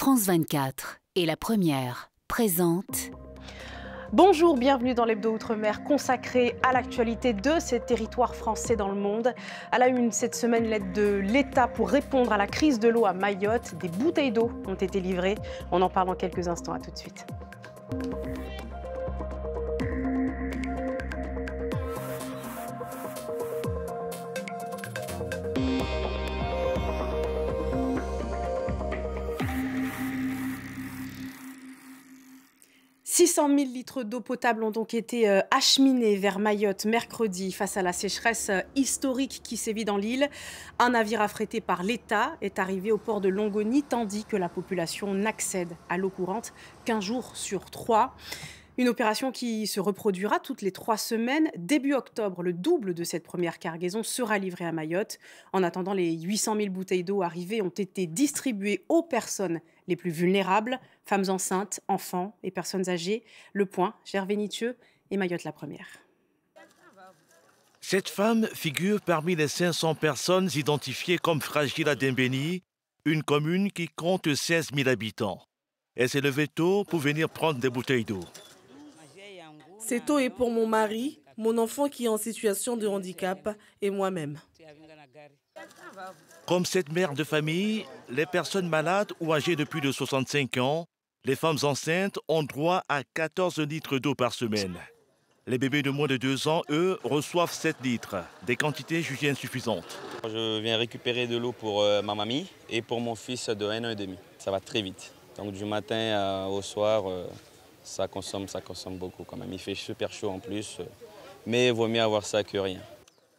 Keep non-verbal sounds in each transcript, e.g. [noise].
France 24 et la première présente. Bonjour, bienvenue dans l'Hebdo Outre-mer consacré à l'actualité de ces territoires français dans le monde. À la une cette semaine, l'aide de l'État pour répondre à la crise de l'eau à Mayotte. Des bouteilles d'eau ont été livrées. On en parle en quelques instants. À tout de suite. 600 000 litres d'eau potable ont donc été euh, acheminés vers Mayotte mercredi face à la sécheresse euh, historique qui sévit dans l'île. Un navire affrété par l'État est arrivé au port de Longoni tandis que la population n'accède à l'eau courante qu'un jour sur trois. Une opération qui se reproduira toutes les trois semaines. Début octobre, le double de cette première cargaison sera livré à Mayotte. En attendant, les 800 000 bouteilles d'eau arrivées ont été distribuées aux personnes les plus vulnérables, femmes enceintes, enfants et personnes âgées. Le point, Gervais et Mayotte la première. Cette femme figure parmi les 500 personnes identifiées comme fragiles à Dembéni, une commune qui compte 16 000 habitants. Elle s'est levée tôt pour venir prendre des bouteilles d'eau. Cette eau est pour mon mari, mon enfant qui est en situation de handicap et moi-même. Comme cette mère de famille, les personnes malades ou âgées de plus de 65 ans, les femmes enceintes ont droit à 14 litres d'eau par semaine. Les bébés de moins de 2 ans, eux, reçoivent 7 litres, des quantités jugées insuffisantes. Je viens récupérer de l'eau pour euh, ma mamie et pour mon fils de 1 an et demi. Ça va très vite. Donc du matin au soir, euh, ça consomme, ça consomme beaucoup quand même. Il fait super chaud en plus, mais il vaut mieux avoir ça que rien.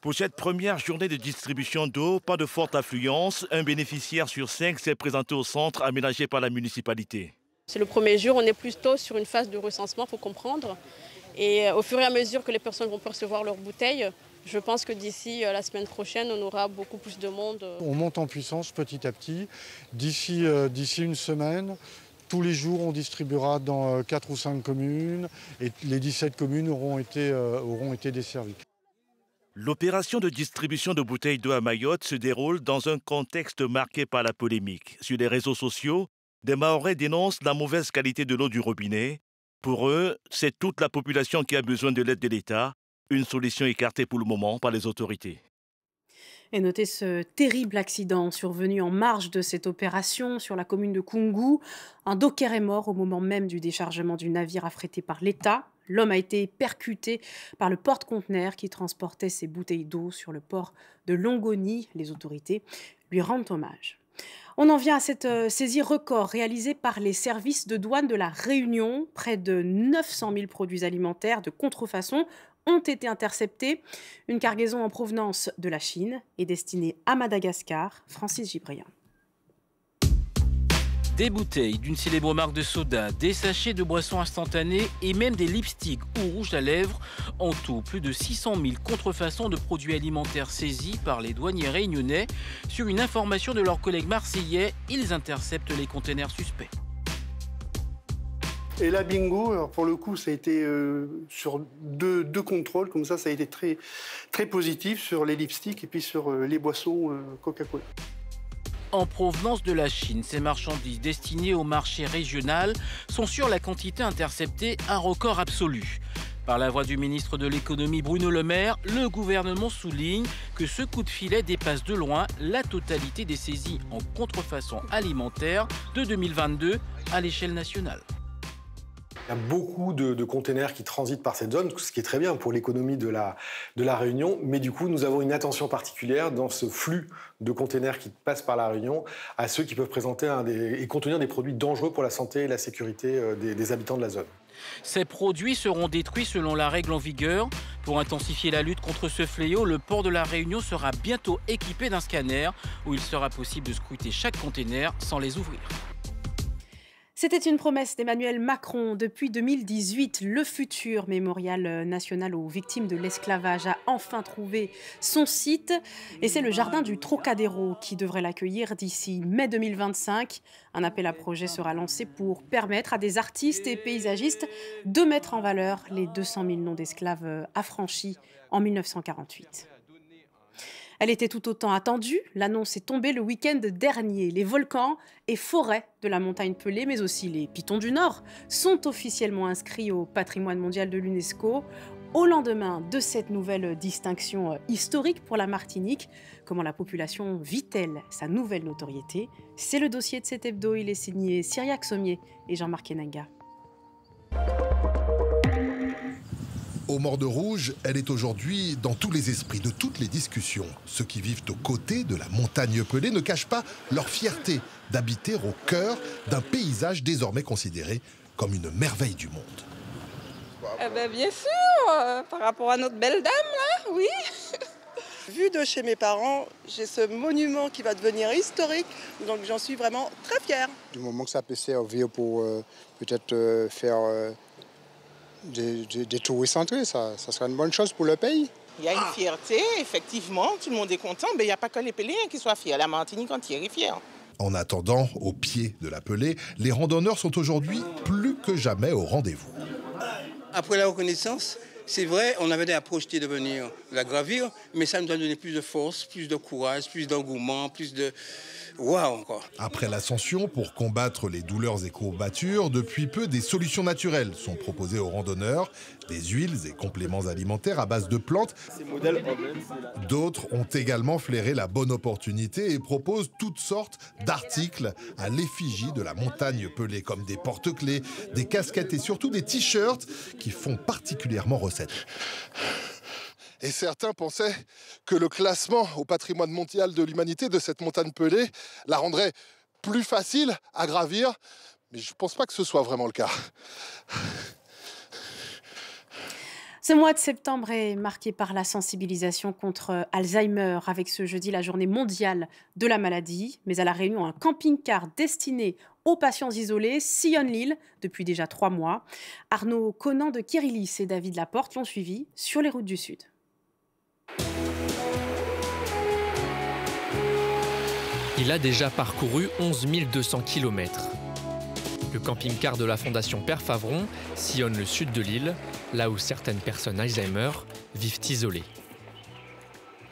Pour cette première journée de distribution d'eau, pas de forte affluence. Un bénéficiaire sur cinq s'est présenté au centre aménagé par la municipalité. C'est le premier jour, on est plutôt sur une phase de recensement, il faut comprendre. Et euh, au fur et à mesure que les personnes vont percevoir leurs bouteilles, je pense que d'ici euh, la semaine prochaine, on aura beaucoup plus de monde. On monte en puissance petit à petit. D'ici euh, une semaine, tous les jours, on distribuera dans 4 euh, ou 5 communes et les 17 communes auront été, euh, auront desservies. L'opération de distribution de bouteilles d'eau à Mayotte se déroule dans un contexte marqué par la polémique. Sur les réseaux sociaux, des Mahorais dénoncent la mauvaise qualité de l'eau du robinet. Pour eux, c'est toute la population qui a besoin de l'aide de l'État, une solution écartée pour le moment par les autorités. Et notez ce terrible accident survenu en marge de cette opération sur la commune de Kungu. Un docker est mort au moment même du déchargement du navire affrété par l'État. L'homme a été percuté par le porte-conteneur qui transportait ses bouteilles d'eau sur le port de Longoni. Les autorités lui rendent hommage. On en vient à cette euh, saisie record réalisée par les services de douane de la Réunion. Près de 900 000 produits alimentaires de contrefaçon ont été interceptés. Une cargaison en provenance de la Chine est destinée à Madagascar. Francis Gibrian. Des bouteilles d'une célèbre marque de soda, des sachets de boissons instantanées et même des lipsticks ou rouges à lèvres. En tout, plus de 600 000 contrefaçons de produits alimentaires saisis par les douaniers réunionnais. Sur une information de leurs collègues marseillais, ils interceptent les containers suspects. Et la bingo, pour le coup, ça a été euh, sur deux, contrôles, comme ça, ça a été très, positif sur les lipsticks et puis sur euh, les boissons euh, Coca-Cola. En provenance de la Chine, ces marchandises destinées au marché régional sont sur la quantité interceptée un record absolu. Par la voix du ministre de l'économie Bruno Le Maire, le gouvernement souligne que ce coup de filet dépasse de loin la totalité des saisies en contrefaçon alimentaire de 2022 à l'échelle nationale. Il y a beaucoup de, containers qui transitent par cette zone, ce qui est très bien pour l'économie de la, de Réunion. Mais du coup, nous avons une attention particulière dans ce flux de containers qui passent par la Réunion à ceux qui peuvent présenter et contenir des produits dangereux pour la santé et la sécurité euh, des, des habitants de la zone. Ces produits seront détruits selon la règle en vigueur. Pour intensifier la lutte contre ce fléau, le port de la Réunion sera bientôt équipé d'un scanner où il sera possible de scruter chaque container sans les ouvrir. C'était une promesse d'Emmanuel Macron. Depuis 2018, le futur mémorial national aux victimes de l'esclavage a enfin trouvé son site. Et c'est le jardin du Trocadéro qui devrait l'accueillir d'ici mai 2025. Un appel à projet sera lancé pour permettre à des artistes et paysagistes de mettre en valeur les 200 000 noms d'esclaves affranchis en 1948. Elle était tout autant attendue. L'annonce est tombée le week-end dernier. Les volcans et forêts de la montagne Pelée, mais aussi les pitons du Nord, sont officiellement inscrits au patrimoine mondial de l'UNESCO. Au lendemain de cette nouvelle distinction historique pour la Martinique, comment la population vit-elle sa nouvelle notoriété? C'est le dossier de cet hebdo. Il est signé Cyriac Sommier et Jean-Marc Enanga. Au Mort de Rouge, elle est aujourd'hui dans tous les esprits de toutes les discussions. Ceux qui vivent aux côtés de la montagne pelée ne cachent pas leur fierté d'habiter au cœur d'un paysage désormais considéré comme une merveille du monde. Eh ben, bien sûr, euh, par rapport à notre belle dame, là, oui. [laughs] Vu de chez mes parents, j'ai ce monument qui va devenir historique, donc j'en suis vraiment très fière. Du moment que ça peut servir pour euh, peut-être euh, faire des, des, touristes entrés, ça, ça sera une bonne chose pour le pays. Il y a une fierté, effectivement, tout le monde est content, mais il n'y a pas que les Péléens qui soient fiers, la Martinique entière est fière. En attendant, au pied de la Pelée, les randonneurs sont aujourd'hui plus que jamais au rendez-vous. Après la reconnaissance, c'est vrai, on avait déjà projeté de venir la gravir, mais ça nous a donné plus de force, plus de courage, plus d'engouement, plus de, après l'ascension, pour combattre les douleurs et courbatures, depuis peu, des solutions naturelles sont proposées aux randonneurs. Des huiles et compléments alimentaires à base de plantes. D'autres ont également flairé la bonne opportunité et proposent toutes sortes d'articles à l'effigie de la montagne pelée, comme des porte-clés, des casquettes et surtout des t-shirts qui font particulièrement recette. Et certains pensaient que le classement au patrimoine mondial de l'humanité de cette montagne pelée la rendrait plus facile à gravir, mais je ne pense pas que ce soit vraiment le cas. Ce mois de septembre est marqué par la sensibilisation contre Alzheimer, avec ce jeudi la journée mondiale de la maladie. Mais à La Réunion, un camping-car destiné aux patients isolés sillonne l'île depuis déjà trois mois. Arnaud Conan de Kirilis et David Laporte l'ont suivi sur les routes du Sud. Il a déjà parcouru 11 200 km. Le camping-car de la Fondation Père Favron sillonne le sud de l'île, là où certaines personnes Alzheimer vivent isolées.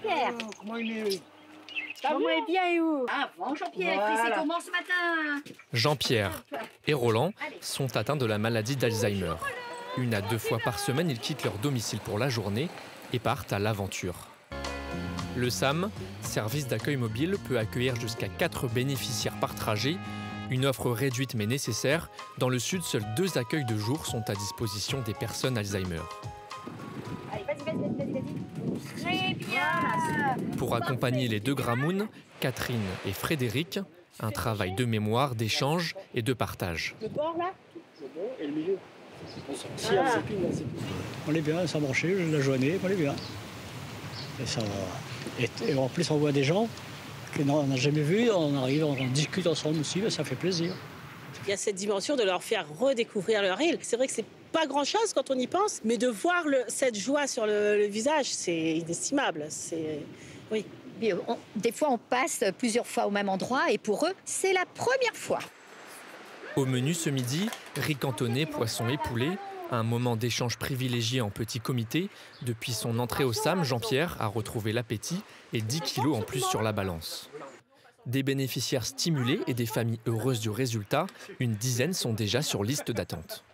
Pierre Comment il est bien où Ah, bon Jean-Pierre, c'est comment ce matin Jean-Pierre et Roland sont atteints de la maladie d'Alzheimer. Une à deux fois par semaine, ils quittent leur domicile pour la journée et partent à l'aventure. Le SAM, service d'accueil mobile, peut accueillir jusqu'à 4 bénéficiaires par trajet. Une offre réduite mais nécessaire. Dans le sud, seuls deux accueils de jour sont à disposition des personnes Alzheimer. Pour accompagner les deux Gramounes, Catherine et Frédéric, un travail de mémoire, d'échange et de partage. Le bord là et le milieu. On est bien, ça marche, la journée, on est bien. Et ça va. Et, en plus, on voit des gens qu'on n'a jamais vus, on arrive, on discute ensemble aussi, ça fait plaisir. Il y a cette dimension de leur faire redécouvrir leur île. C'est vrai que c'est pas grand-chose quand on y pense, mais de voir cette joie sur le, visage, c'est inestimable. C'est oui. des fois, on passe plusieurs fois au même endroit et pour eux, c'est la première fois. Au menu ce midi, riz cantonné, poisson et poulet, un moment d'échange privilégié en petit comité. Depuis son entrée au SAM, Jean-Pierre a retrouvé l'appétit et 10 kilos en plus sur la balance. Des bénéficiaires stimulés et des familles heureuses du résultat, une dizaine sont déjà sur liste d'attente.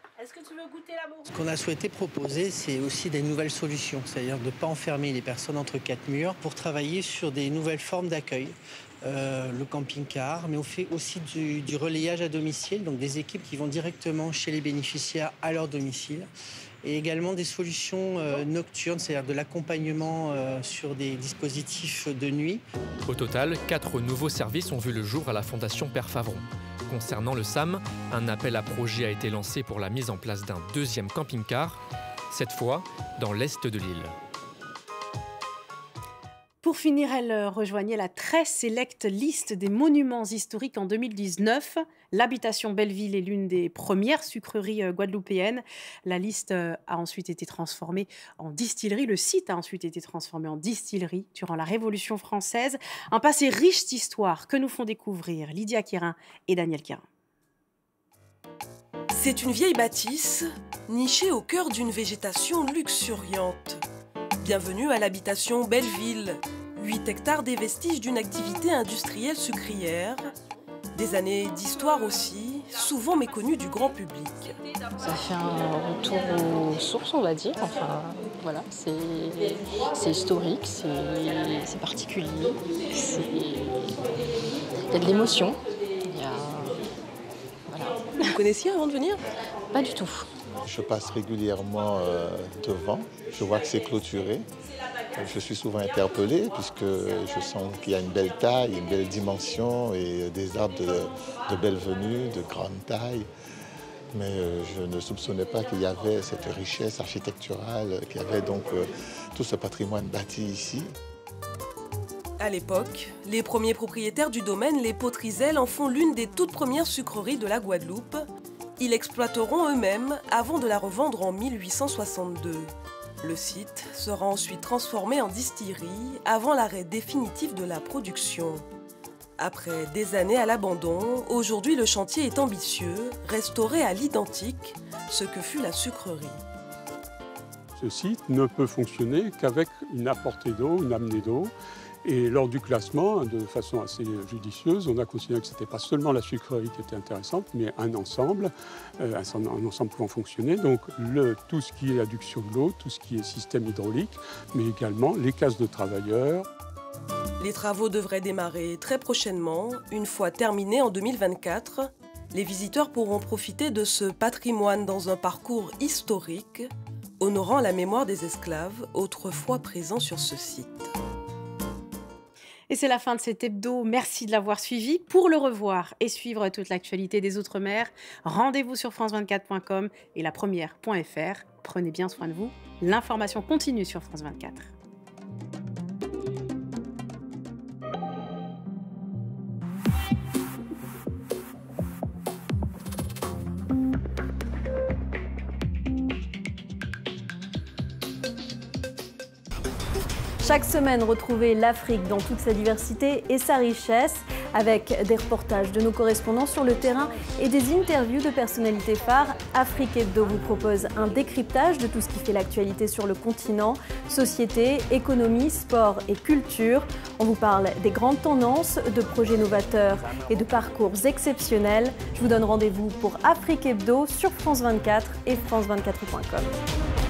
Ce qu'on a souhaité proposer, c'est aussi des nouvelles solutions, c'est-à-dire de ne pas enfermer les personnes entre quatre murs pour travailler sur des nouvelles formes d'accueil. Euh, le camping-car, mais on fait aussi du, relayage à domicile, donc des équipes qui vont directement chez les bénéficiaires à leur domicile, et également des solutions euh, nocturnes, c'est-à-dire de l'accompagnement euh, sur des dispositifs de nuit. Au total, quatre nouveaux services ont vu le jour à la Fondation Père Favron. Concernant le SAM, un appel à projet a été lancé pour la mise en place d'un deuxième camping-car, cette fois dans l'est de l'île. Pour finir, elle rejoignait la très sélecte liste des monuments historiques en 2019. L'habitation Belleville est l'une des premières sucreries euh, guadeloupéennes. La liste euh, a ensuite été transformée en distillerie. Le site a ensuite été transformé en distillerie durant la Révolution française. Un passé riche d'histoire que nous font découvrir Lydia Quérin et Daniel Quérin. C'est une vieille bâtisse nichée au cœur d'une végétation luxuriante. Bienvenue à l'habitation Belleville, 8 hectares des vestiges d'une activité industrielle sucrière. Des années d'histoire aussi, souvent méconnues du grand public. Ça fait un retour aux sources, on va dire. Enfin, voilà, c'est historique, c'est particulier, il y a de l'émotion. Vous connaissiez avant de venir? Pas du tout. Je passe régulièrement euh, devant, je vois que c'est clôturé. Je suis souvent interpellé puisque je sens qu'il y a une belle taille, une belle dimension et des arbres de, belle venue, de grande taille. Mais euh, je ne soupçonnais pas qu'il y avait cette richesse architecturale, qu'il y avait donc euh, tout ce patrimoine bâti ici. À l'époque, les premiers propriétaires du domaine, les Potrizelles, en font l'une des toutes premières sucreries de la Guadeloupe. Ils l'exploiteront eux-mêmes avant de la revendre en 1862. Le site sera ensuite transformé en distillerie avant l'arrêt définitif de la production. Après des années à l'abandon, aujourd'hui le chantier est ambitieux, restauré à l'identique, ce que fut la sucrerie. Ce site ne peut fonctionner qu'avec une apportée d'eau, une amenée d'eau, et lors du classement, de façon assez judicieuse, on a considéré que ce n'était pas seulement la sucrerie qui était intéressante, mais un ensemble, euh, un, ensemble pouvant fonctionner. Donc tout ce qui est adduction de l'eau, tout ce qui est système hydraulique, mais également les cases de travailleurs. Les travaux devraient démarrer très prochainement, une fois terminés en 2024. Les visiteurs pourront profiter de ce patrimoine dans un parcours historique, honorant la mémoire des esclaves autrefois présents sur ce site. Et c'est la fin de cet hebdo. Merci de l'avoir suivi. Pour le revoir et suivre toute l'actualité des Outre-mer, rendez-vous sur France24.com et la première.fr. Prenez bien soin de vous. L'information continue sur France 24. Chaque semaine, retrouvez l'Afrique dans toute sa diversité et sa richesse avec des reportages de nos correspondants sur le terrain et des interviews de personnalités phares. Afrique Hebdo vous propose un décryptage de tout ce qui fait l'actualité sur le continent, société, économie, sport et culture. On vous parle des grandes tendances, de projets novateurs et de parcours exceptionnels. Je vous donne rendez-vous pour Afrique Hebdo sur France 24 et France24.com.